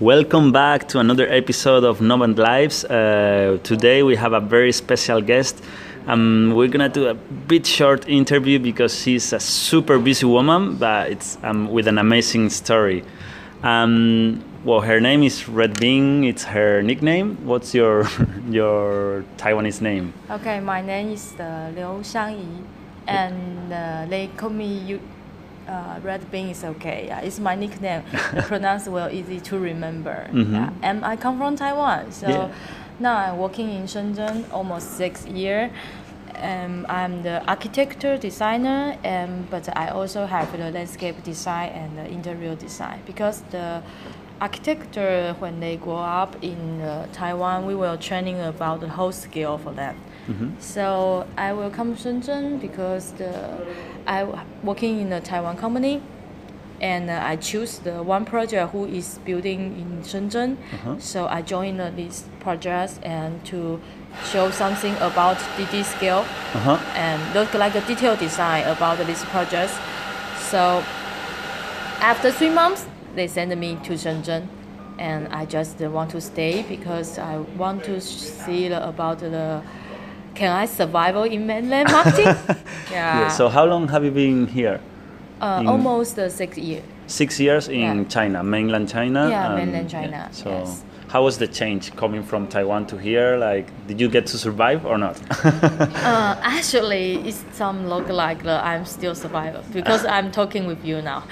Welcome back to another episode of Novant Lives. Uh, today we have a very special guest. Um, we're gonna do a bit short interview because she's a super busy woman, but it's um, with an amazing story. Um, well, her name is Red Bean. It's her nickname. What's your your Taiwanese name? Okay, my name is uh, Liu Xiangyi, and uh, they call me. Uh, Red Bean is okay. Yeah, it's my nickname. Pronounced well, easy to remember. Mhm. Yeah. And I come from Taiwan, so Yeah. now I'm working in Shenzhen almost six years. Um, I'm the architecture designer, and but I also have the landscape design and the interior design because the architecture when they grow up in uh, Taiwan, we were training about the whole scale for them. So I will come to Shenzhen because the I working in a Taiwan company, and uh, I choose the one project who is building in Shenzhen. Uh-huh. So I joined uh, this project and to show something about DD scale Uh huh. and look like a detailed design about this project. So after three months, they send me to Shenzhen, and I just want to stay because I want to see about the can I survive in mainland marketing? yeah. Yeah. So how long have you been here? uh, almost uh, six years. Six years in Yeah. China, mainland China. Yeah, and- mainland China, So yes. how was the change coming from Taiwan to here? Like, did you get to survive or not? Uh, actually, it's some look like the I'm still survivor because I'm talking with you now.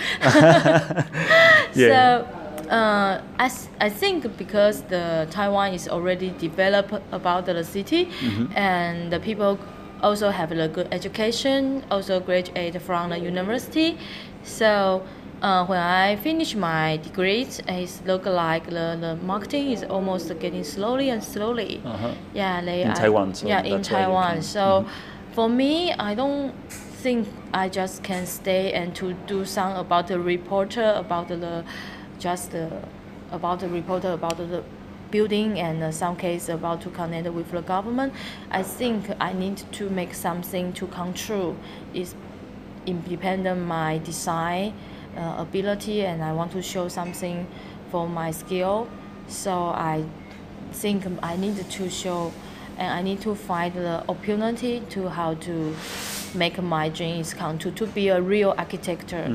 Yeah. So, uh, I, I think because the Taiwan is already developed about the city, Mm-hmm. and the people also have a good education, also graduate from the university. So. Uh, when I finish my degrees, it look like the, the marketing is almost getting slowly and slowly. Uh-huh. Yeah, they In I- Taiwan, so yeah, in that's why you Taiwan. So for me, I don't think I just can stay and to do some about the reporter about the just the, about the reporter about the building and uh, some case about to connect with the government. I think I need to make something to control is independent my design uh, ability and I want to show something for my skill. So I think I need to show and I need to find the opportunity to how to make my dreams come to to be a real architect. Yeah.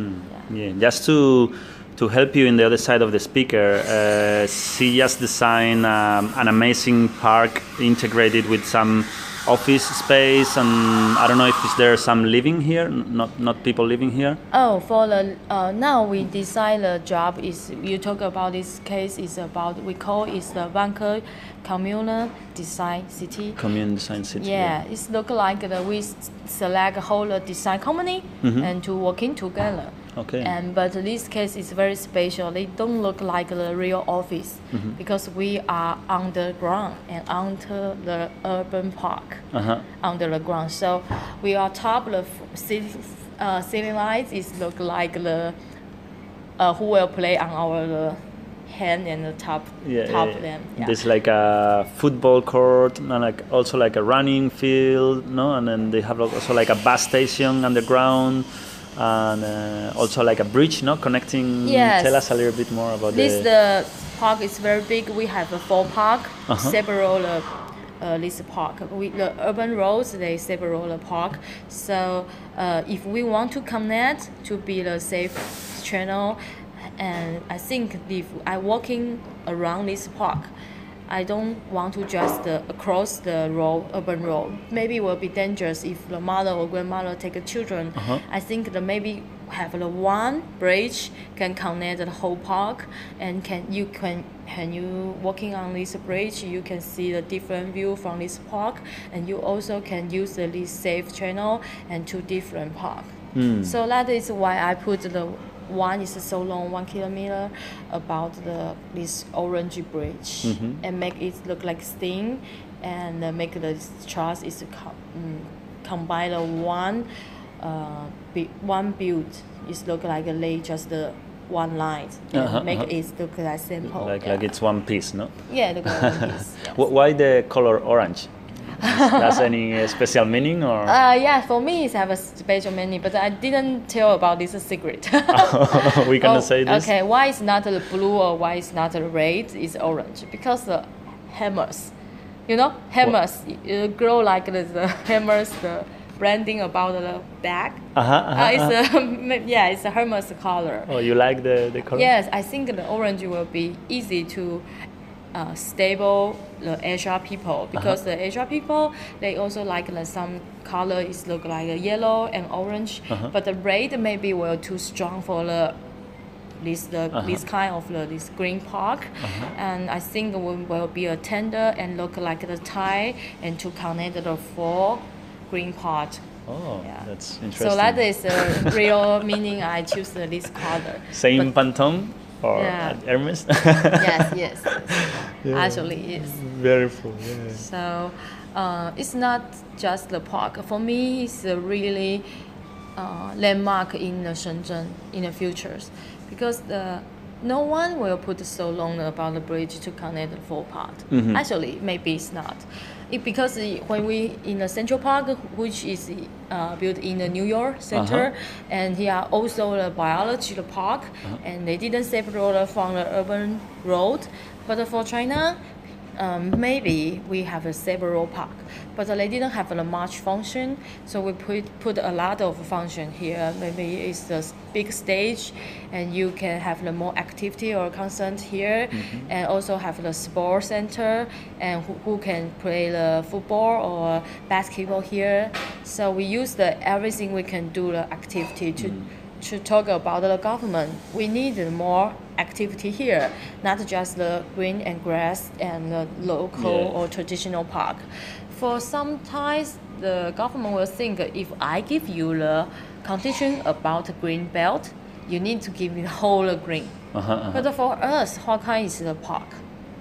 Yeah, just to to help you in the other side of the speaker, uh, she just designed um, an amazing park integrated with some office space, and I don't know if is there some living here, not not people living here. Oh, for the uh, now we design the job is you talk about this case is about we call is the Vanke communal design city. Commune Design City. Yeah, it's look like the we select a whole design company Mhm. and to working together. Okay. And but this case is very special. They don't look like the real office Mm-hmm. because we are underground and under the urban park Uh huh. under the ground. So we are top the f- city, uh, ceiling lights is look like the uh, who will play on our uh, hand and the top Yeah, top yeah, them. yeah. There's like a football court, and like also like a running field, no, and then they have also like a bus station underground, and uh, also like a bridge, no, connecting. Yes. Tell us a little bit more about This the. the park is very big. We have a four park, Uh-huh. several uh, uh, this park. We the urban roads they several uh, park. So uh, if we want to connect to be the safe channel, and I think if I walking around this park. I don't want to just uh, across the road, urban road. Maybe it will be dangerous if the mother or grandmother take the children. Uh-huh. I think that maybe have the one bridge can connect the whole park, and can you can when you walking on this bridge, you can see the different view from this park, and you also can use the this safe channel and two different park. Hmm. So that is why I put the one is so long, one kilometer, about the this orange bridge, Mhm. and make it look like sting, and uh, make the truss is co- mm, combine the one, uh, be, one build. It look like a lay just the one line, Uh-huh, make uh-huh. it look like simple. like yeah. like it's one piece, no? yeah, look like one piece. yes. Why the color orange? Does any uh, special meaning or? Uh, yeah, for me it's have a special meaning, but I didn't tell about this secret. we cannot Oh, say this. Okay, why is not the blue or why is not the red? Is orange because the Hermes, you know, Hermes grow like the, the Hermes, the branding about the back. Uh-huh, uh-huh, Uh, it's a yeah, it's a Hermes color. Oh, you like the the color? Yes, I think the orange will be easy to uh, stable the Asia people because the Asia people they also like the some color is look like a yellow and orange, Uh-huh. but the red maybe will too strong for the this the this kind of the, this green park, and I think it will, will be a tender and look like the tie and to connect the four green part. Oh, Yeah. that's interesting. So that is the real meaning I choose the, this color. Same But- Pantone or Yeah. at Hermes? yes, yes, yes. Yeah. Actually, yes. Very full. Yeah. So uh, it's not just the park. For me, it's a really uh, landmark in the Shenzhen in the futures because the no one will put so long about the bridge to connect the four part. Mhm. Actually, maybe it's not. It, because when we in the Central Park, which is uh, built in the New York Center, and here also the biology the park, and they didn't separate from the urban road. But for China, um, maybe we have a several park, but they didn't have a much function. So we put put a lot of function here. Maybe it's a big stage, and you can have the more activity or concert here, and also have the sport center, and who, who can play the football or basketball here. So we use the everything we can do the activity to to talk about the government, we need more activity here, not just the green and grass and the local Yeah. or traditional park. For sometimes the government will think if I give you the condition about the green belt, you need to give me the whole green. Uh-huh, uh-huh. But for us, what kind is the park?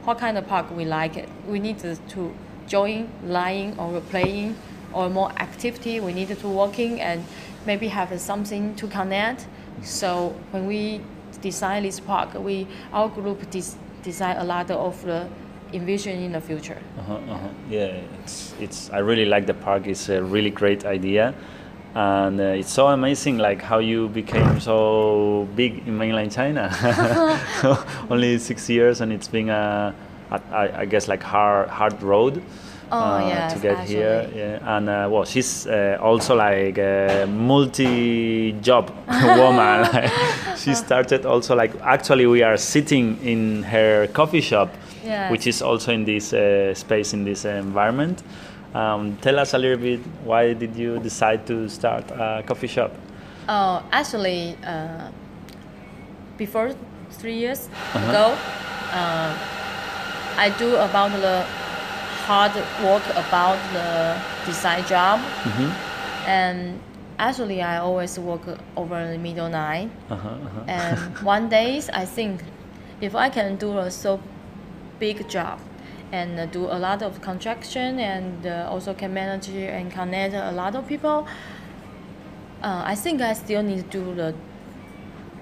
What kind of park we like it? We need to, to join, lying or playing or more activity. We need to walking and maybe have something to connect. So when we design this park, we our group des- design a lot of the envision in the future. Uh-huh, uh-huh. Yeah, it's it's. I really like the park. It's a really great idea, and uh, it's so amazing, like how you became so big in mainland China. Only six years, and it's been a, a I, I guess like hard hard road. Oh, uh, yes, to get here, yeah, and uh, well, she's uh, also like a multi-job woman. Like, she started also like actually we are sitting in her coffee shop, Yes. which is also in this uh, space in this uh, environment. Um, tell us a little bit why did you decide to start a coffee shop? Oh, actually, uh, before three years ago, uh, I do about the hard work about the design job, and actually I always work over the middle night. Uh-huh, uh-huh. And one days I think if I can do a so big job and do a lot of contraction and uh, also can manage and connect a lot of people, uh, I think I still need to do the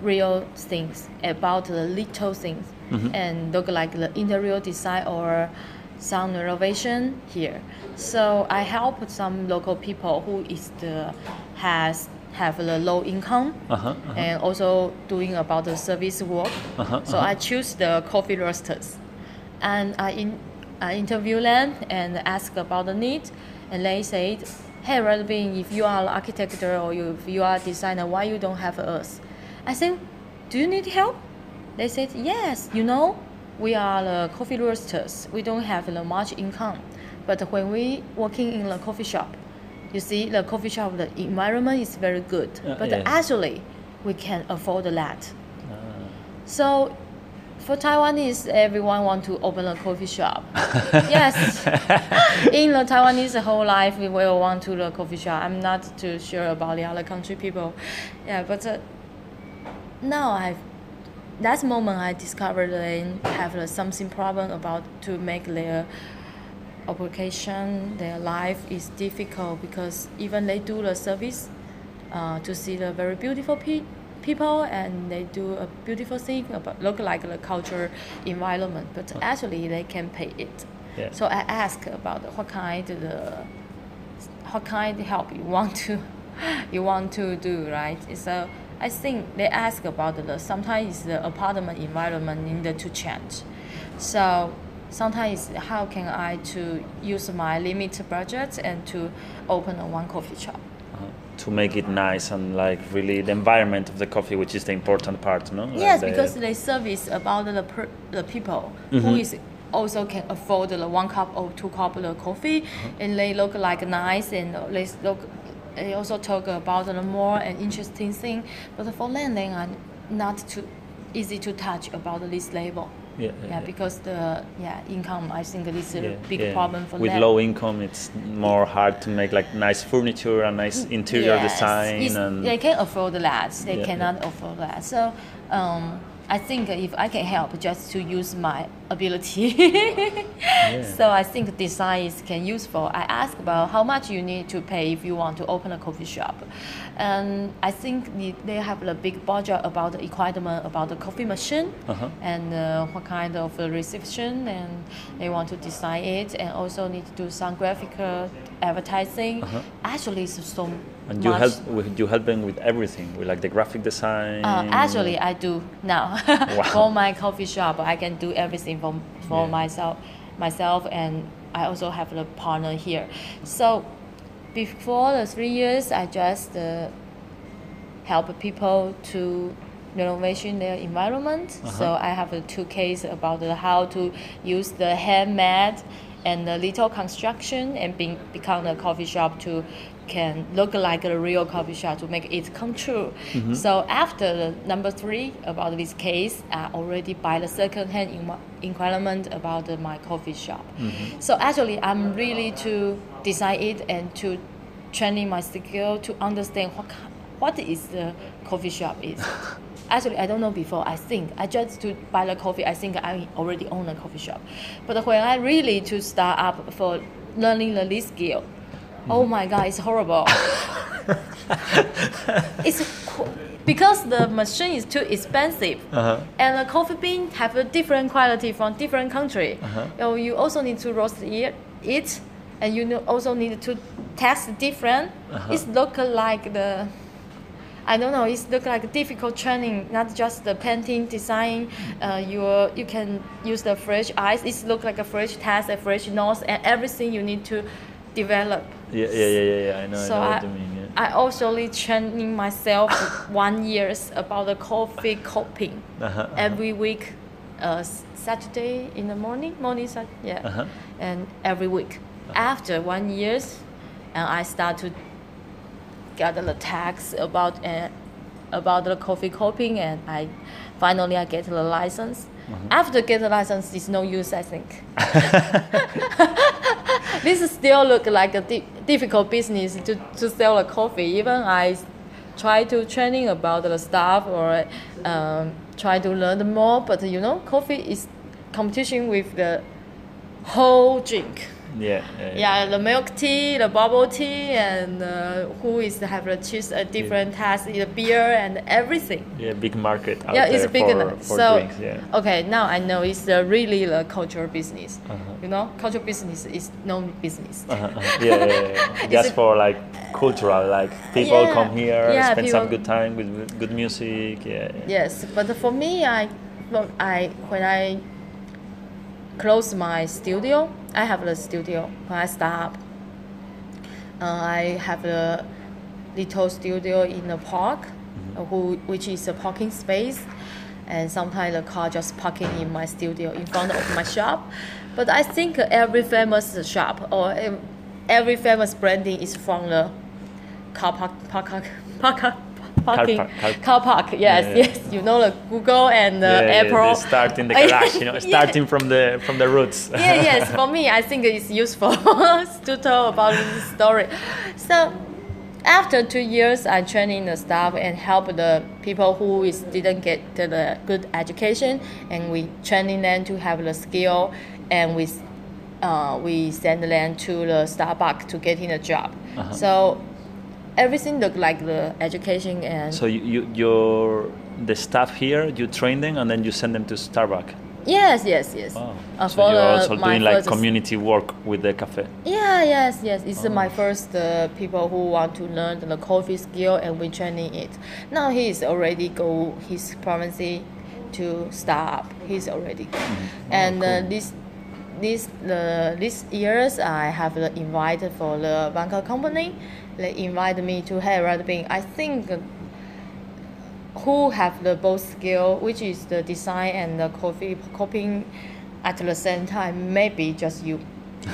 real things about the little things and look like the interior design or some renovation here. So I help some local people who is the has have the low income Uh-huh, uh-huh. and also doing about the service work. Uh-huh, so I choose the coffee roasters, and I in I interview them and ask about the need, and they said, "Hey, Redbean, if you are an architect or you, if you are a designer, why you don't have us?" I said, "Do you need help?" They said, "Yes. You know, we are the coffee roasters. We don't have the much income, but when we working in the coffee shop, you see the coffee shop the environment is very good, Uh, but yeah. actually we can afford that." Ah. So for Taiwanese, everyone want to open a coffee shop. yes, in the Taiwanese whole life, we will want to the coffee shop. I'm not too sure about the other country people. Yeah, but uh, now I've that moment I discovered they have uh, something problem about to make their application, their life is difficult because even they do the service uh, to see the very beautiful pe- people and they do a beautiful thing about look like the culture environment, but actually they can pay it. Yeah. So I ask about what kind of the what kind of help you want to you want to do, right? So I think they ask about the sometimes the apartment environment needed to change. So sometimes how can I to use my limited budget and to open a one coffee shop. Uh-huh. To make it nice and like really the environment of the coffee, which is the important part, no? Like Yes, the- because they service about the per, the people Mhm. who is also can afford the one cup or two cup of coffee, Uh-huh. and they look like nice and they look. They also talk about the more and interesting thing, but for they are not too easy to touch about this label. yeah, Yeah, because the yeah income I think this is a yeah, big yeah. problem for With them. low income, it's more hard to make like nice furniture and nice interior Yes, design and they can afford that. They Yeah, cannot afford that. So um, I think if I can help, just to use my ability. So I think design is can useful. I ask about how much you need to pay if you want to open a coffee shop, and I think they have a big budget about the equipment, about the coffee machine, Uh-huh. and uh, what kind of reception, and they want to design it, and also need to do some graphical advertising. Uh-huh. Actually, it's so and you help with- you help them with everything, with like the graphic design. Uh, actually, I do now. for my coffee shop, I can do everything for, for Yeah. myself, myself, and I also have a partner here. So, before the three years, I just uh, help people to renovation their environment. So I have uh, two cases about the how to use the handmade and the little construction and being, become a coffee shop to can look like a real coffee shop to make it come true. Mm-hmm. So after the number three about this case, I already buy the second hand requirement about the, my coffee shop. Mm-hmm. So actually, I'm really to design it and to training my skill to understand what what is the coffee shop is. Actually, I don't know before. I think I just to buy the coffee. I think I already own a coffee shop, but when I really to start up for learning the this skill, oh my god, it's horrible. it's because the machine is too expensive, Uh-huh. and the coffee bean have a different quality from different country. Uh-huh. So you also need to roast it, it and you also need to test different. Uh-huh. It's look like the I don't know. It's look like a difficult training, not just the painting design. Uh, you you can use the fresh eyes. It look like a fresh task, a fresh nose, and everything you need to develop. Yeah, yeah, yeah, yeah, yeah. I know, So I know I, what you mean. Yeah. I also really training myself one years about the coffee cupping Uh-huh, uh-huh. every week, uh, Saturday in the morning, morning, Sat- yeah, Uh-huh. and every week. After one years, and I start to get the tax about uh, about the coffee cupping, and I finally I get the license. After get the license, it's no use, I think. this still look like a di- difficult business to, to sell a coffee. Even I try to training about the stuff or um, try to learn more, but you know, coffee is competition with the whole drink. Yeah, yeah, Yeah, the milk tea, the bubble tea, and uh, who is have the choose a different taste, the beer and everything. Yeah, big market yeah, it's big for, enough. for so drinks. Yeah. okay, now I know it's uh, really the cultural business. Uh-huh. You know, cultural business is no business. Uh-huh, uh-huh. Yeah, yeah, yeah. Just for like cultural, like people Yeah, come here, yeah, spend some good time with good music. Yeah, yeah. Yes, but for me, I, I when I close my studio, I have the studio when I start up. Uh, I have a little studio in the park, uh, who, which is a parking space, and sometimes the car just parking in my studio in front of my shop. But I think every famous shop or every famous branding is from the car park, park, park, park, parking, park, car- car park. Yes, Yeah, yeah. yes, you know the Google and the yeah, yeah, Apple. they start in the garage, you know, Yeah. starting from the from the roots. yeah, yes. For me, I think it's useful to tell about this story. So, after two years, I training the staff and help the people who is didn't get the good education, and we training them to have the skill, and we uh, we send them to the Starbucks to getting a job. Uh-huh. So. Everything look like the education and So you, you your the staff here, you train them and then you send them to Starbucks. Yes, yes, yes. Wow. Uh, so you're also doing like community work with the cafe. Yeah, yes, yes. It's Oh. my first uh, people who want to learn the coffee skill and we training it. Now he is already go his province to start up. He's already go. and uh, Mm-hmm. Oh, cool. this this the this years I have uh, invited for the Vanke company. They invite me to hey Red Bean. I think uh, who have the both skill, which is the design and the coffee cupping at the same time, maybe just you.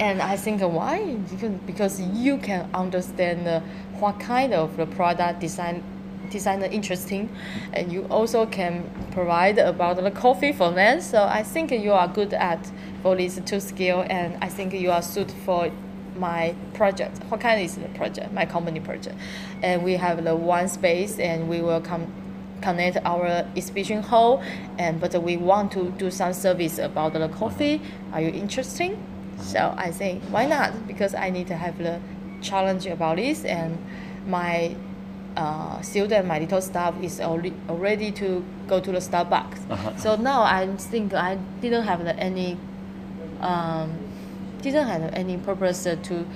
and I think uh, why? Because, because you can understand uh, what kind of the product design design interesting, and you also can provide about the coffee for them. So I think you are good at for these two skill, and I think you are suited for my project. What kind is the project? My company project, and we have the one space, and we will come connect our exhibition hall, and but we want to do some service about the coffee. Are you interested? So I think why not? Because I need to have the challenge about this, and my uh, student, my little staff is already already to go to the Starbucks. Uh-huh. So now I think I didn't have the, any um, didn't have any purpose to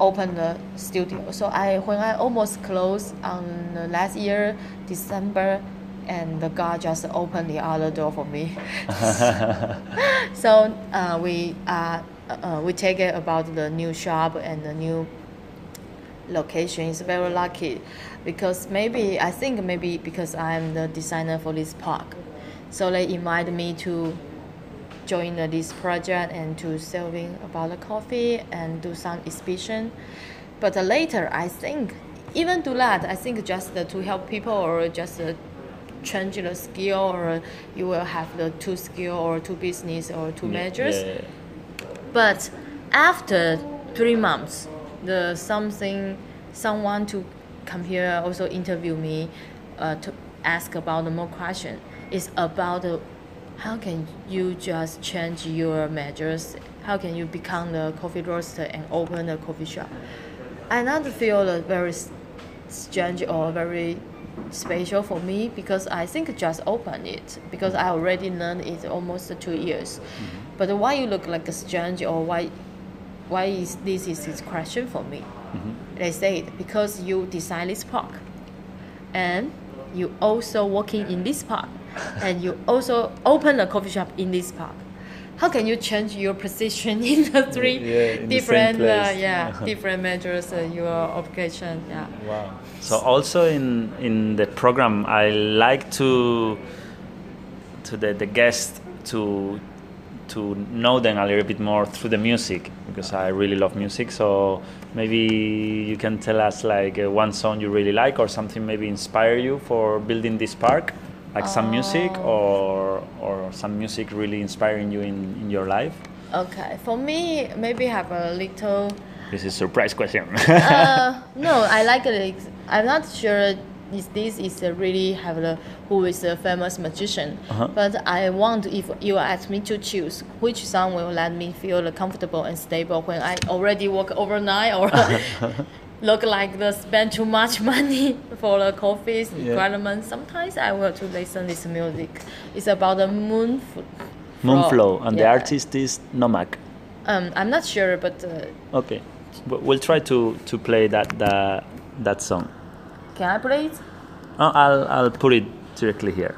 open the studio. So I when I almost closed on last year December, and the God just opened the other door for me. so uh, we uh, uh, we take it about the new shop and the new location is very lucky because maybe I think maybe because I'm the designer for this park, so they invite me to join this project and to serving about the coffee and do some exhibition. But later, I think even do that, I think just to help people or just uh, change the skill or you will have the two skill or two business or two measures. Yeah, yeah, But after three months, the something someone to come here also interview me uh, to ask about the more question is about the, how can you just change your measures? How can you become the coffee roaster and open a coffee shop? I not feel very strange or very special for me because I think just open it because I already learned it almost two years. Mm-hmm. But why you look like a strange or why why is this is this question for me? Mm-hmm. They said because you design this park and you also working in this park and you also open a coffee shop in this park. How can you change your position in the three Yeah, in the different uh, yeah different measures uh, your application yeah Wow. So also in in the program, I like to to the, the guest to to know them a little bit more through the music because I really love music. So maybe you can tell us like uh, one song you really like or something maybe inspire you for building this park, like some music or or some music really inspiring you in, in your life. okay for me maybe have a little This is a surprise question. uh, no, I like it. I'm not sure if this is a really have the who is a famous magician, Uh-huh. but I want if you ask me to choose which song will let me feel comfortable and stable when I already work overnight or look like the spend too much money for the coffee Yeah. requirement. Sometimes I will to listen this music. It's about the moon. Moonflow, and the artist is Nomak. Um, I'm not sure, but uh, Okay, we'll try to, to play that that that song. can I play it? Oh, I'll I'll put it directly here.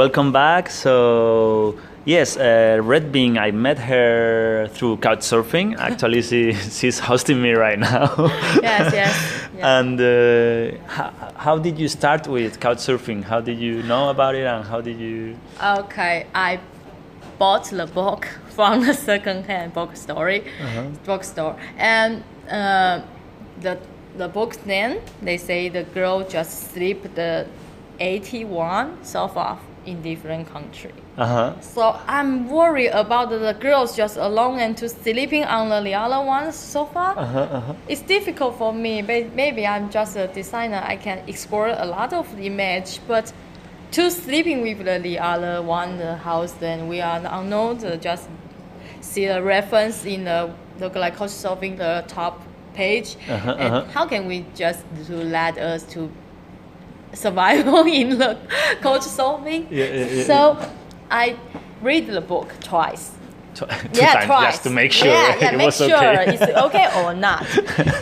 Welcome back. So yes, uh, Red Bean, I met her through Couchsurfing. Actually, she, she's hosting me right now. yes, yes. Yeah. And uh, how, how did you start with Couchsurfing? How did you know about it, and how did you? Okay, I bought the book from a second-hand bookstore, Uh-huh. bookstore, and uh, the the book's name they say the girl just sleep the 81 sofa in different country. Uh huh. So I'm worried about the girls just alone and to sleeping on the other one's sofa. Uh huh. Uh-huh. It's difficult for me, but maybe I'm just a designer. I can explore a lot of image, but to sleeping with the, the other one the house, then we are unknown. To just see the reference in the look like solving the top page, Uh-huh, and uh-huh. how can we just to let us to survival in the Couchsurfing? Yeah, yeah, yeah, so I read the book twice Two yeah, times twice. just to make sure Yeah, yeah, it make was sure okay. it's okay or not.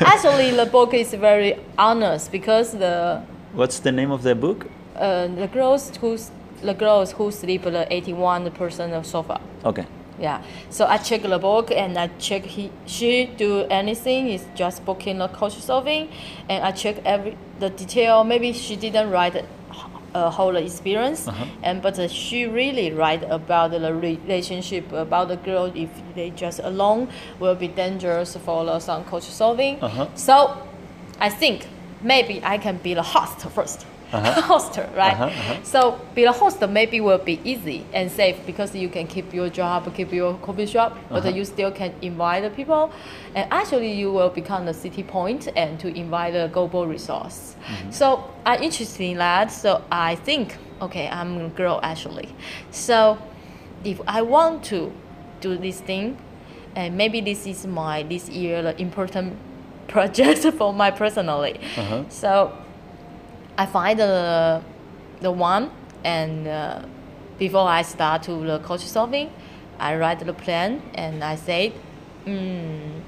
Actually, the book is very honest because the What's the name of the book? uh, the girls who the girls who sleep the 81 percent of sofa. Okay. Yeah. So I check the book and I check he she do anything is just booking the Couchsurfing, and I check every the detail. Maybe she didn't write a whole experience, Uh-huh. and but uh, she really write about the relationship about the girl if they just alone will be dangerous for the some Couchsurfing. Uh-huh. So I think maybe I can be the host 1st Host, right? Uh-huh, uh-huh. So be a host maybe will be easy and safe because you can keep your job, keep your coffee shop, but Uh-huh. you still can invite the people. And actually you will become the city point and to invite the global resource. Mm-hmm. So I'm interested in that. So I think, okay, I'm a girl actually. So if I want to do this thing, and maybe this is my this year the important project for my personally. Uh-huh. So I find the the one and uh, before I start to the Couchsurfing, I write the plan and I say, mm,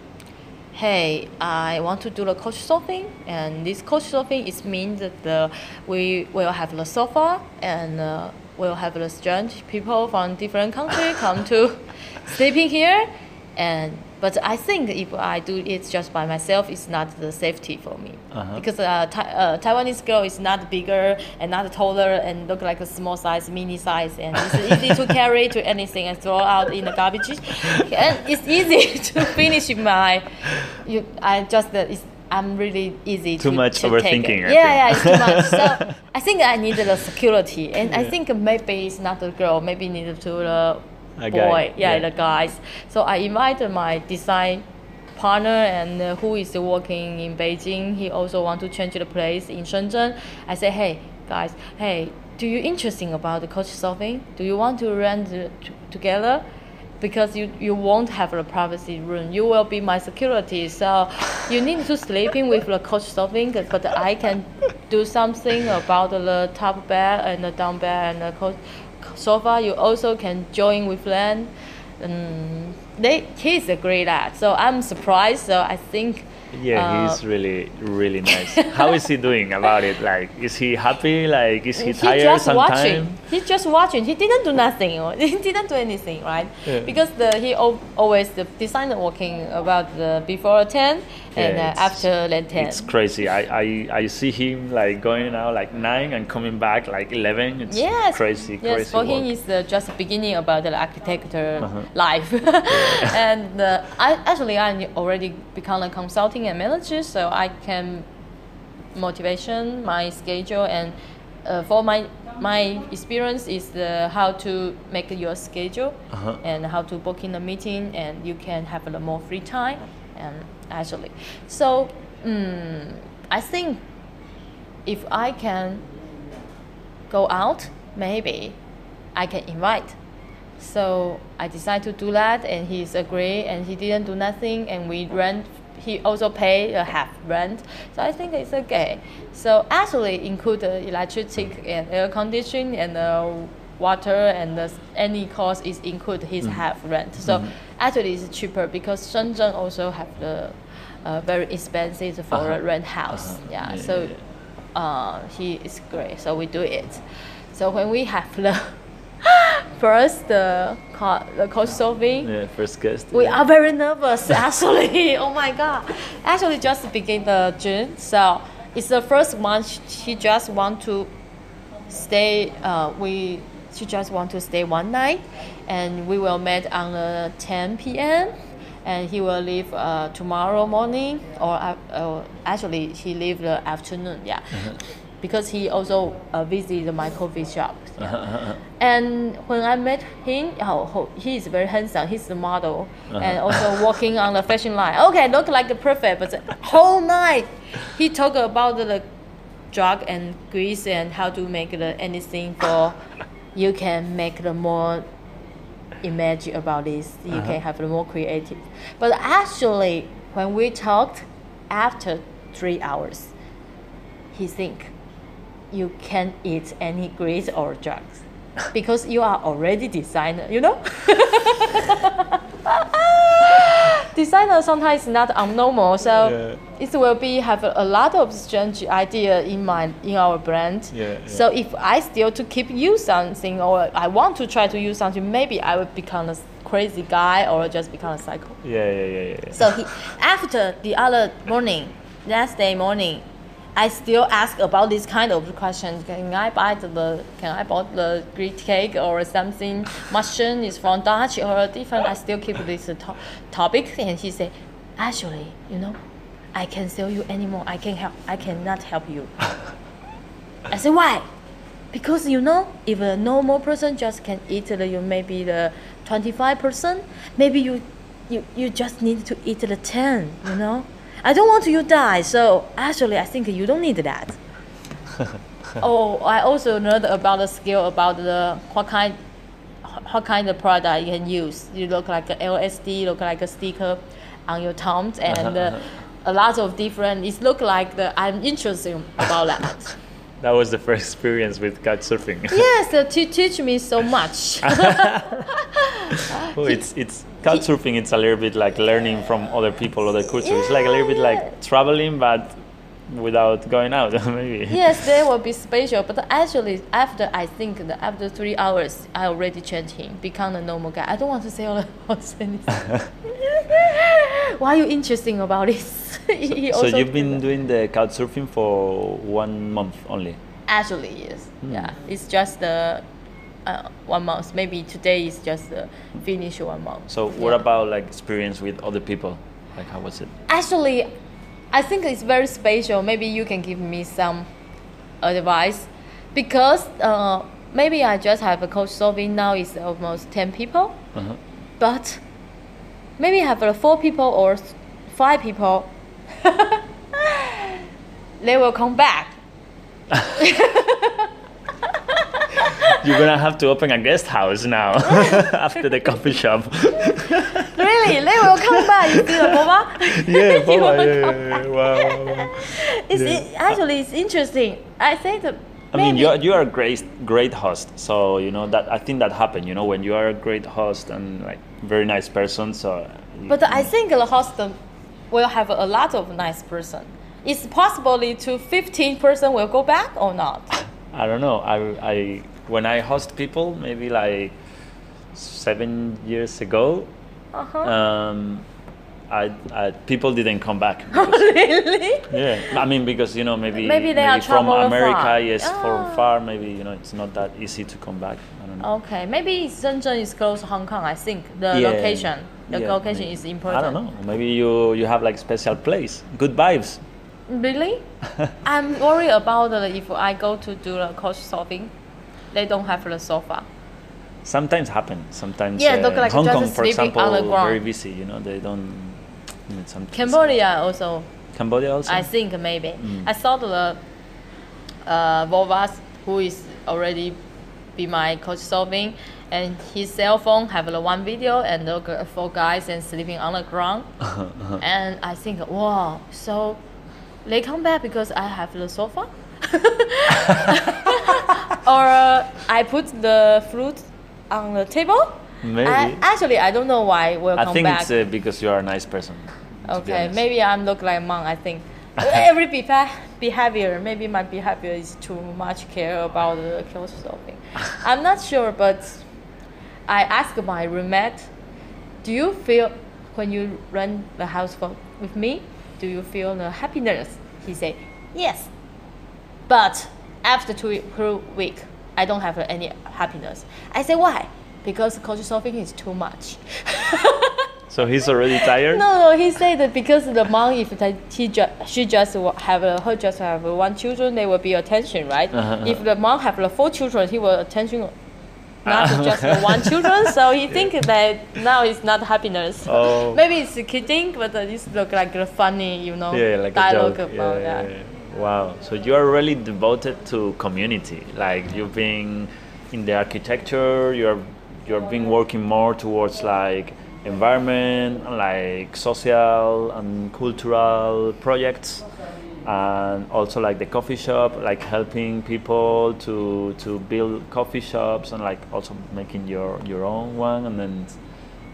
hey, I want to do the Couchsurfing and this Couchsurfing is means that the, we will have the sofa and uh, we'll have the strange people from different country come to sleeping here and but I think if I do it just by myself, it's not the safety for me Uh-huh. because uh, Thai uh, Taiwanese girl is not bigger and not taller and look like a small size, mini size, and it's easy to carry to anything and throw out in the garbage. And it's easy to finish my. You, I just uh, it's, I'm really easy Too to, much to overthinking, Yeah, yeah, it's too much. So I think I need the security, and I think maybe it's not the girl, maybe need to the A boy, yeah, yeah. the guys. So I invited my design partner and uh, who is working in Beijing. He also want to change the place in Shenzhen. I say, hey guys, hey, do you interesting about the Couchsurfing? Do you want to rent uh, t- together? Because you, you won't have a privacy room. You will be my security. So you need to sleeping with the Couchsurfing, but I can do something about the top bed and the down bed and the coach sofa. You also can join with them. Um, they he's agree that. So I'm surprised. So I think. Yeah, uh, he's really, really nice. How is he doing about it? Like, is he happy? Like, is he tired just sometimes? watching. He's just watching. He didn't do nothing. He didn't do anything, right? Yeah. Because the he al- always the designer working about the before ten and Yeah, uh, after ten. It's crazy. I, I, I see him like going out like nine and coming back like eleven. It's Yes. crazy, Yes, crazy. for him work. is uh, just the beginning about the architecture Uh-huh. life, and uh, I actually I already become a consulting and manager, so I can motivation my schedule and uh, for my my experience is the how to make your schedule Uh-huh. and how to book in a meeting and you can have a lot more free time and actually so mm I think if I can go out, maybe I can invite. So I decided to do that, and he's agree, and he didn't do nothing, and we rent. He also pay a half rent, so I think it's okay. So actually include the electricity and air conditioning and the water and the, any cost is include his half rent. So actually it's cheaper because Shenzhen also have the uh, very expensive for Uh-huh. a rent house. Uh-huh. Yeah, Yeah, so uh, he is great. So we do it. So when we have the first the co- the Couchsurfing, Yeah, first guest. we yeah. are very nervous actually. oh my god! Actually, just begin the June, so it's the first one. She just want to stay. Uh, we she just want to stay one night, and we will meet on the 10 p.m. And he will leave uh, tomorrow morning, or uh, uh, actually he leave the afternoon. Yeah, because he also uh, visit my coffee shop. Yeah. And when I met him, oh, oh, he is very handsome. He's the model and also walking on the fashion line. Okay, look like the perfect, but the whole night he talked about the drug and grease and how to make the anything for you can make the more image about this. You can have the more creative. But actually, when we talked after three hours, he think you can't eat any grease or drugs because you are already designer, you know? designer sometimes not abnormal, so Yeah. it will be have a, a lot of strange idea in my in our brand. Yeah, So if I still to keep use something or I want to try to use something, maybe I will become a crazy guy or just become a psycho. Yeah, yeah, yeah, yeah. yeah. So he, after the other morning, next day morning, I still ask about this kind of questions. Can I buy the can I buy the Greek cake or something? Mushroom is from Dutch or different. I still keep this to- topic, and he said, actually, you know, I can't sell you anymore. I can help. I cannot help you. I said why? Because you know, if a normal person just can eat the you maybe the twenty five percent, maybe you, you you just need to eat the ten. You know, I don't want you to die. So actually, I think you don't need that. oh, I also learned about the skill about the what kind what kind of product you can use. You look like a LSD, look like a sticker on your thumbs, and uh, a lot of different. It look like the I'm interested about that. That was the first experience with couch surfing. yes, uh, to teach me so much. Oh, it's it's couch surfing. It's a little bit like learning from other people, other cultures. It's like a little bit Yeah. like traveling, but without going out, maybe. yes, they will be special, but actually, after I think that after three hours, I already changed him, become a normal guy. I don't want to say all the. Why are you interesting about this? So also you've been doing the couch surfing for one month only. Actually, yes. Hmm. Yeah, it's just uh, uh, one month. Maybe today is just uh, finish one month. So what Yeah. about like experience with other people? Like how was it? Actually, I think it's very special. Maybe you can give me some advice because uh, maybe I just have a couch surfing now is almost 10 people, Uh-huh. but maybe I have uh, four people or five people. they will come back. You're gonna have to open a guest house now after the coffee shop. Really, they will come back. You see the boba? yeah, Boba, yeah, yeah, yeah, wow. It's Yeah. it- actually it's interesting. I think that. I mean, you are, you are a great great host. So you know that I think that happened. You know, when you are a great host and like very nice person. So. But I think the host will have a lot of nice person. It's possibly to 15 person will go back or not. I don't know. I, I when I host people, maybe like seven years ago, Uh-huh. um, I, I people didn't come back. because- really? yeah, I mean because you know maybe Maybe they are from America, far. yes, Ah. from far. Maybe you know it's not that easy to come back. I don't know. Okay, maybe Shenzhen is close to Hong Kong. I think the Yeah, location, the yeah, location maybe. is important. I don't know. Maybe you you have like special place, good vibes. Really? I'm worried about the, if I go to do the couch surfing, they don't have the sofa. Sometimes happen. Sometimes Yeah, uh, look like Hong Kong, for example, on the ground. very busy. You know, they don't. I mean, some Cambodia also, Cambodia also. I think maybe. Mm. I saw the uh, Volvas who is already be my couch surfing, and his cell phone have the one video and g- four guys and sleeping on the ground. and I think, wow, so they come back because I have the sofa? or uh, I put the fruit on the table? Maybe. I, actually, I don't know why We'll I come think back. it's uh, because you are a nice person. okay, maybe I'm look like monk. I think every behavior. Maybe my behavior is too much care about the surfing. I'm not sure, but I asked my roommate, "Do you feel when you run the house for, with me? Do you feel the happiness?" He said, "Yes." But after two, two week, I don't have any happiness. I say why? Because couch surfing is too much. so he's already tired. No, no, he said that because the mom, if that he ju- she just have a, her just have one children, they will be attention, right? Uh-huh. If the mom have the four children, he will attention not just the one children. So he think that now it's not happiness. Oh. Maybe it's kidding, but this look like a funny, you know, yeah, like dialogue about yeah, that. Wow. So you are really devoted to community. Like you've been in the architecture. You're you're been working more towards like environment, like social and cultural projects, and also like the coffee shop, like helping people to to build coffee shops and like also making your your own one, and then.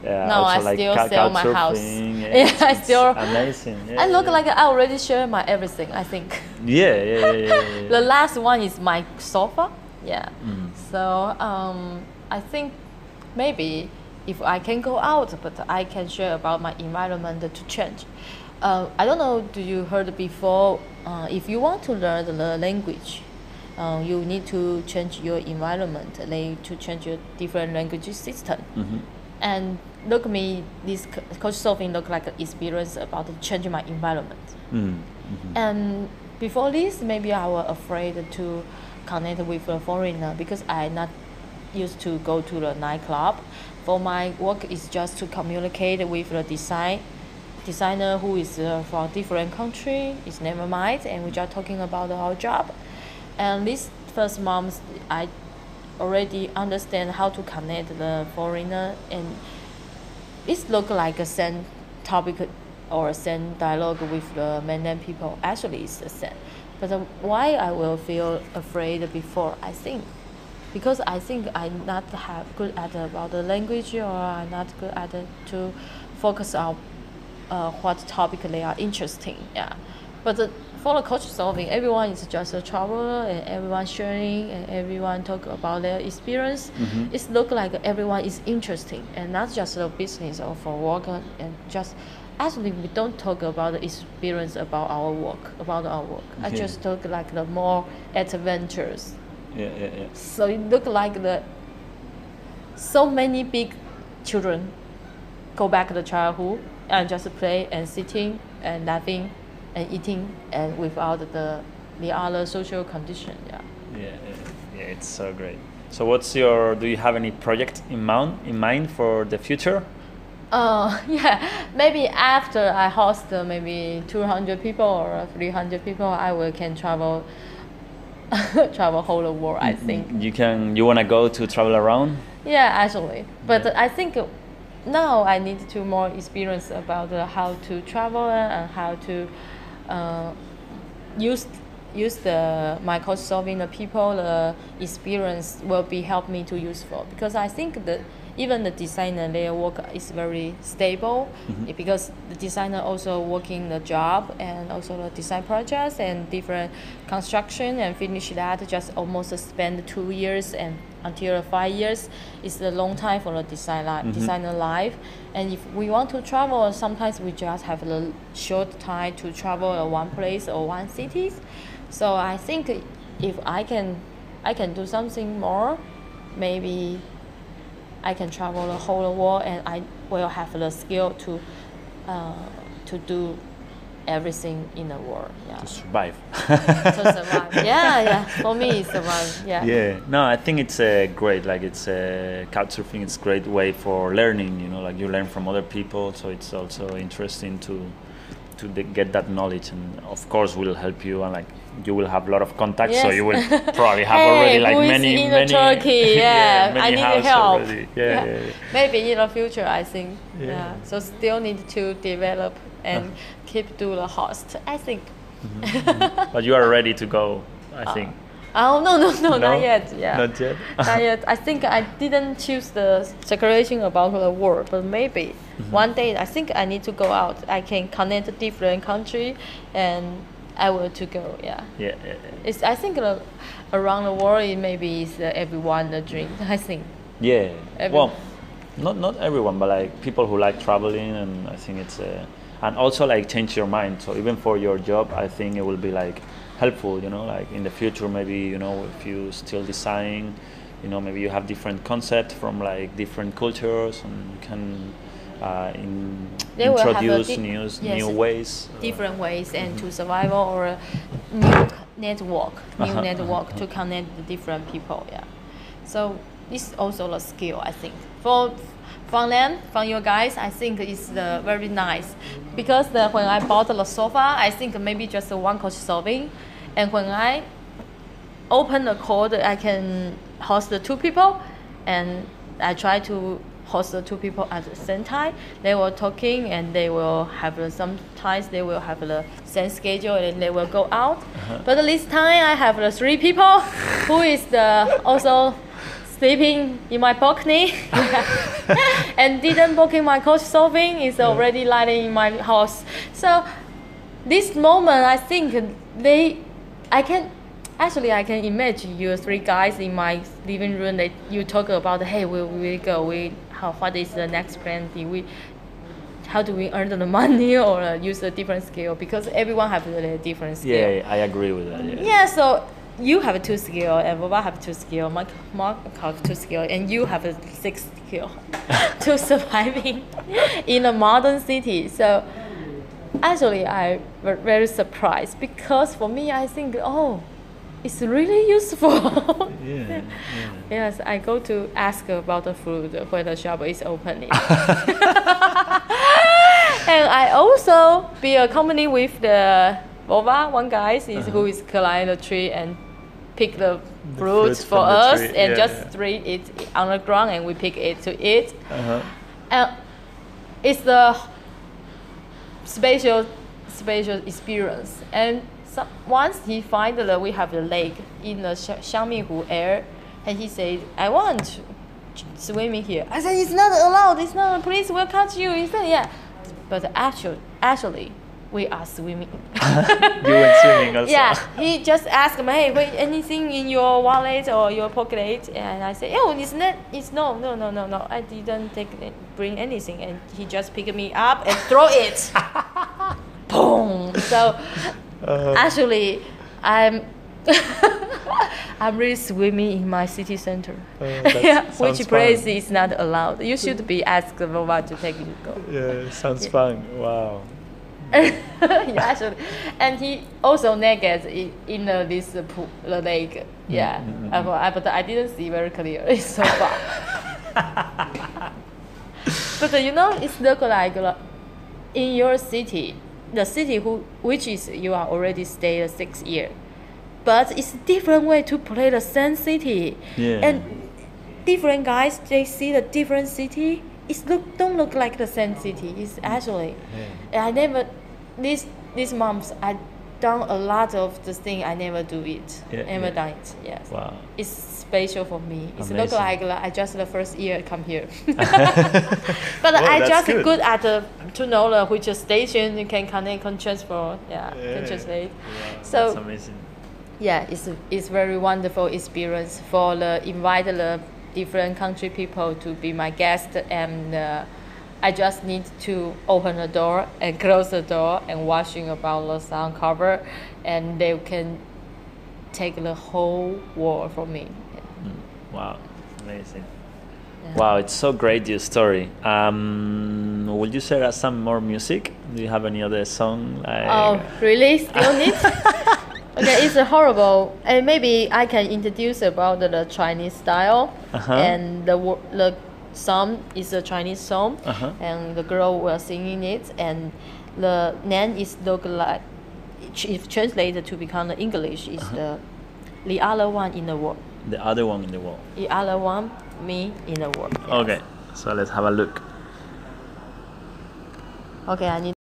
Uh, No, I like still sell my house. Yeah, I still- amazing. Yeah, I look yeah. like I already share my everything. I think. Yeah, yeah, yeah, yeah, yeah. The last one is my sofa. Yeah. Mm. So um, I think maybe if I can go out, but I can share about my environment to change. Uh, I don't know. Do you heard before? Uh, if you want to learn the language, uh, you need to change your environment. Like to change your different language system. Mhm. And look me, this co- coach surfing look like an experience about changing my environment. Mm, mhm. And before this, maybe I was afraid to connect with a foreigner because I not used to go to the nightclub. For my work is just to communicate with the design designer who is uh, from different country. It's never mind, and we just talking about our job. And this first month, I already understand how to connect the foreigner and it look like a same topic or same dialogue with the mainland people. Actually, it's the same. But uh, why I will feel afraid before? I think because I think I not have good at about the language or I not good at it to focus on uh, what topic they are interesting. Yeah, but uh, for the culture solving, everyone is just a traveler and everyone sharing and everyone talk about their experience. Mhm. It look like everyone is interesting and not just the business or for work and just. Actually, we don't talk about the experience about our work, about our work. I just talk like the more adventures. Yeah, yeah, yeah. So it look like the so many big children go back to the childhood and just play and sitting and laughing and eating and without the the other social condition. Yeah. Yeah, yeah, it's so great. So, what's your? Do you have any project in mind in mind for the future? Uh, yeah, maybe after I host uh, maybe 200 people or 300 people, I will can travel travel whole the world. I think. you can. You wanna go to travel around? Yeah, actually, but Yeah. I think now I need to more experience about uh, how to travel and how to uh, use use the my couch surfing the people the experience will be help me to useful because I think that even the designer their work is very stable Mhm. because the designer also working the job and also the design projects and different construction and finish that just almost spend two years and until five years is a long time for the design li- Mhm. designer life and if we want to travel sometimes we just have a short time to travel one place or one cities so i think if i can i can do something more maybe I can travel the whole world and I will have the skill to uh, to do everything in the world. Yeah. To survive. to survive. Yeah, yeah. For me, it's survive. Yeah. Yeah, no, I think it's a great, like it's a couchsurfing. It's a great way for learning. You know, like you learn from other people, so it's also interesting to to get that knowledge, and of course, will help you. And like you will have a lot of contacts, so you will probably have hey, already like who is many, in many. Turkey? Yeah, many I need help. Yeah, yeah. yeah. Maybe in the future, I think. Yeah. Yeah. So still need to develop and keep do the host. I think. But you are ready to go, I think. Oh no no no, No? not yet. Yeah. Not yet? not yet. I think I didn't choose the circulation about the world, but maybe Mm-hmm. one day I think I need to go out. I can connect different country and I will to go. Yeah. Yeah. yeah, yeah. It's I think uh, around the world it maybe is uh, everyone the dream. I think. Yeah. Every- well, not not everyone, but like people who like traveling, and I think it's uh, and also like change your mind. So even for your job, I think it will be like helpful. You know, like in the future, maybe you know if you still design, you know, maybe you have different concepts from like different cultures, and you can uh, in, They will have a introduce di- new yes, new ways. different ways and to survival or a new network, new Uh-huh, network uh-huh, to connect the different people. Yeah. So this is also a skill I think for from them from your guys I think it's the very nice. Because the, when I bought the sofa I think maybe just one couch surfing and when I open the code I can host the two people. And I try to host the two people at the same time. They were talking and they will have the, sometimes they will have the same schedule and they will go out. Uh-huh. But this time I have the three people. Who is the also sleeping in my balcony and didn't book in my couch surfing is already lying in my house. So this moment I think they I can actually I can imagine you three guys in my living room that you talk about hey where we go we how what is the next plan do we how do we earn the money or uh, use a different skill because everyone have a different skill Yeah, I agree with that. Yeah. yeah, so you have two skill and Boba have two skill, Mark, Mark have two skill, and you have a six skill to surviving in a modern city. So actually, I were very surprised because for me, I think oh, it's really useful. Yeah, yes, I go to ask about the food when the shop is opening. and I also be accompanied with the Bova, one guy is who uh-huh. is climb the tree and pick the fruits fruits for us tree, and yeah, just yeah. throw it on the ground and we pick it to eat. Uh-huh. And it's the special special experience. And some, once he find that we have the lake in the Xiang- Xiangmihu area, and he said, "I want to swimming here." I said, "It's not allowed. It's not. Police will catch you." He said, "Yeah," but actually, actually, we are swimming. You went swimming also. Yeah, he just asked me, hey, wait, anything in your wallet or your pocket? And I said, oh, it's not, it's no, no, no, no, no. I didn't take bring anything. And he just picked me up and throw it. Boom. So Uh-huh. actually, I'm. I'm really swimming in my city center. That yeah, which place fun. is not allowed. You should be asked Vova to take you go. Yeah, sounds fun. Wow. yeah, actually, and he also naked in, in uh, this uh, pool, the lake. Yeah, mm, mm, Uh, but I- but I didn't see very clear. It's so far. but uh, you know, it's look like in your city, the city who which is you are already stay six year, but it's different way to play the same city. Yeah. And different guys they see the different city. It's look don't look like the same city. It's mm. actually. And I never this this months I done a lot of the thing I never do it. Yeah, never yeah. done it. Yes. Wow. It's special for me. It's look Amazing. like, like I just the first year come here. but Well, I just good. good. at the, to know the which station you can connect, can transfer, yeah, Yeah. can translate. Wow, So that's amazing. yeah, it's it's very wonderful experience for the invite the different country people to be my guest and uh, I just need to open the door and close the door and watching about the sound cover and they can take the whole world from me. Wow, amazing. Yeah. Wow, it's so great your story. Um, will you share us some more music? Do you have any other song? Like, Oh, really? Still need? okay, it's a horrible. And maybe I can introduce about the, the Chinese style. Uh-huh. And the the song is a Chinese song, Uh-huh. and the girl was singing it, and the name is look like. If translated to become the English, is the the other one in the world. the other one in the world. The other one, me in the world. yes. Okay, so let's have a look. Okay, I need.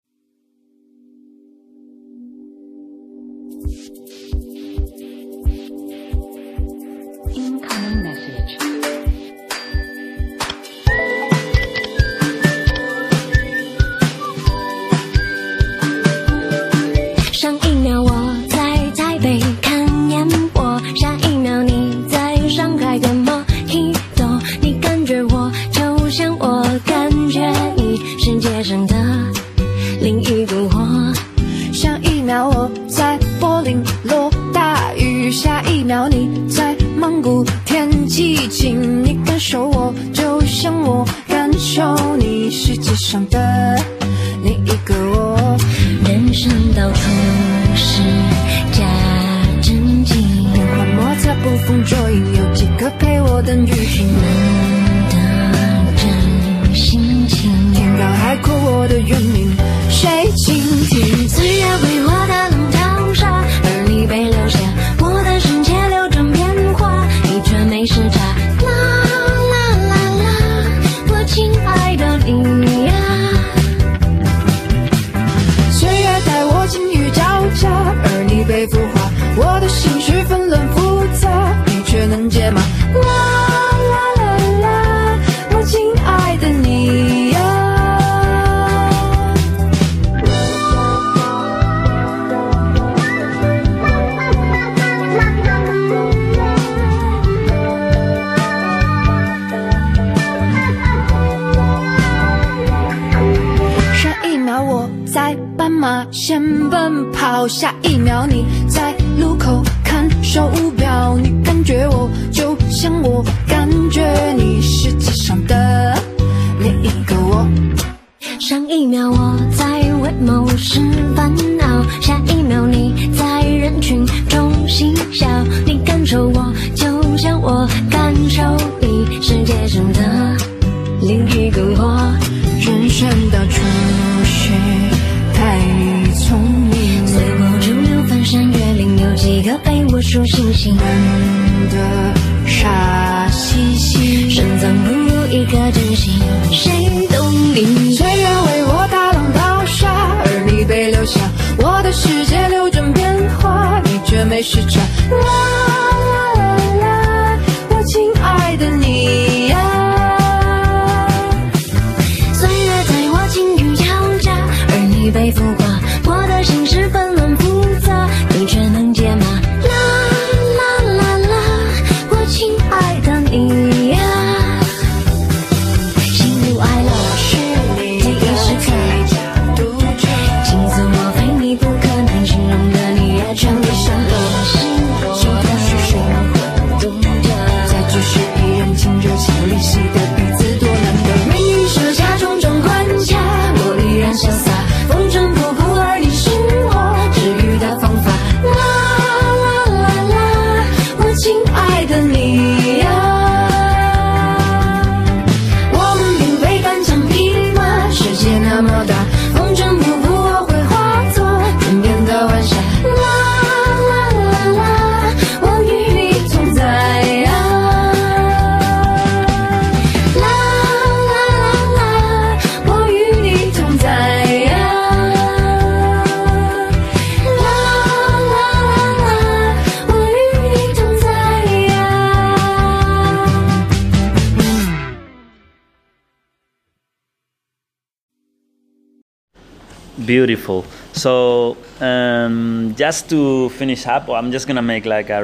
just to finish up, I'm just gonna make like a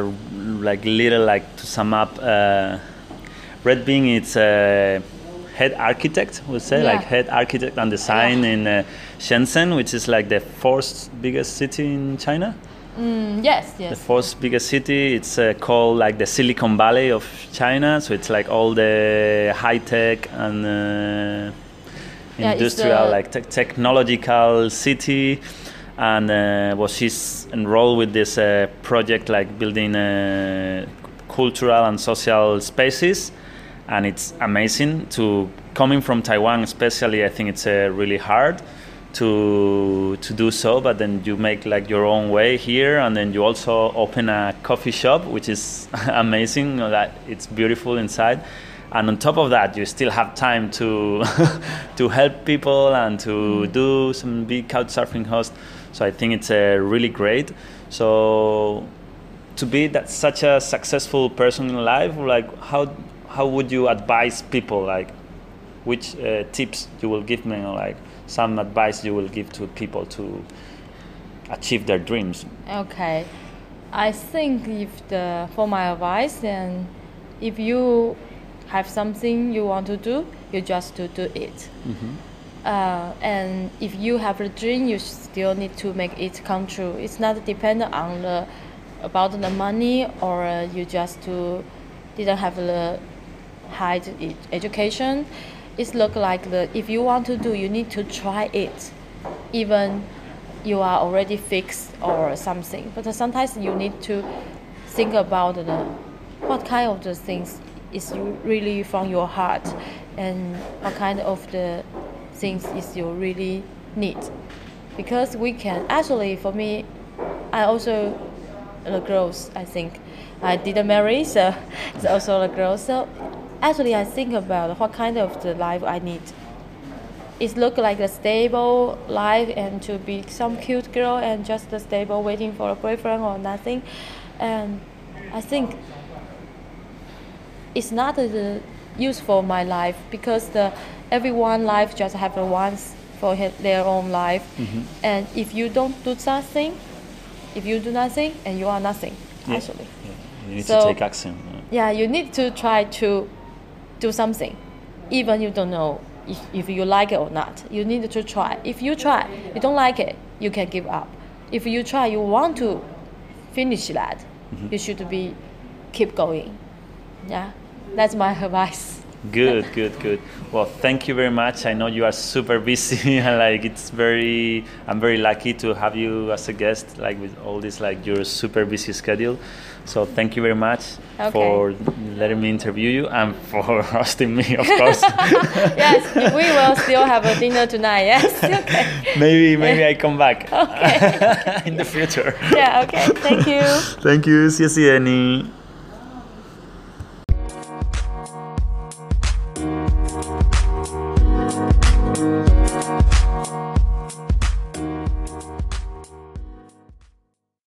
like little like to sum up. Uh, Red Bean, it's a head architect, we'll say, yeah. like head architect and design yeah. in uh, Shenzhen, which is like the fourth biggest city in China. Mm, yes, yes. The fourth biggest city. It's uh, called like the Silicon Valley of China, so it's like all the high tech and uh, industrial, yeah, like te- technological city and uh, well, she's enrolled with this uh, project like building uh, cultural and social spaces, and it's amazing to coming from Taiwan, especially. I think it's uh, really hard to to do so, but then you make like your own way here, and then you also open a coffee shop, which is amazing. That it's beautiful inside. And on top of that you still have time to to help people and to mm. do some big couch surfing host so I think it's uh, really great. So to be that such a successful person in life, like how how would you advise people? Like which uh, tips you will give me, or like some advice you will give to people to achieve their dreams? Okay, I think if the for my advice, then if you have something you want to do, you just to do it. Mm -hmm. Uh, and if you have a dream, you still need to make it come true. It's not dependent on the about the money or uh, you just to didn't have the high education. It's look like the if you want to do, you need to try it, even you are already fixed or something. But sometimes you need to think about the what kind of the things is really from your heart and what kind of the things is you really need, because we can actually for me, I also the girls I think I didn't marry, so it's also the girls. So actually, I think about what kind of the life I need. It look like a stable life and to be some cute girl and just a stable waiting for a boyfriend or nothing. And I think it's not useful my life because the everyone life just have a once for his, their own life. Mm-hmm. And if you don't do something, if you do nothing, and you are nothing Yeah. actually. Yeah, You need So- to take action. yeah. yeah you need to try to do something even you don't know if, if you like it or not. You need to try. If you try you don't like it you can give up. If you try you want to finish that mm-hmm. you should be keep going. Yeah. That's my advice Good, good, good. Well, thank you very much. I know you are super busy, and like it's very, I'm very lucky to have you as a guest, like with all this, like your super busy schedule. So thank you very much Okay. for letting me interview you and for hosting me, of course. yes we will still have a dinner tonight yes okay maybe, maybe I come back Okay. in the future. yeah okay thank you Thank you. See you, Jenny.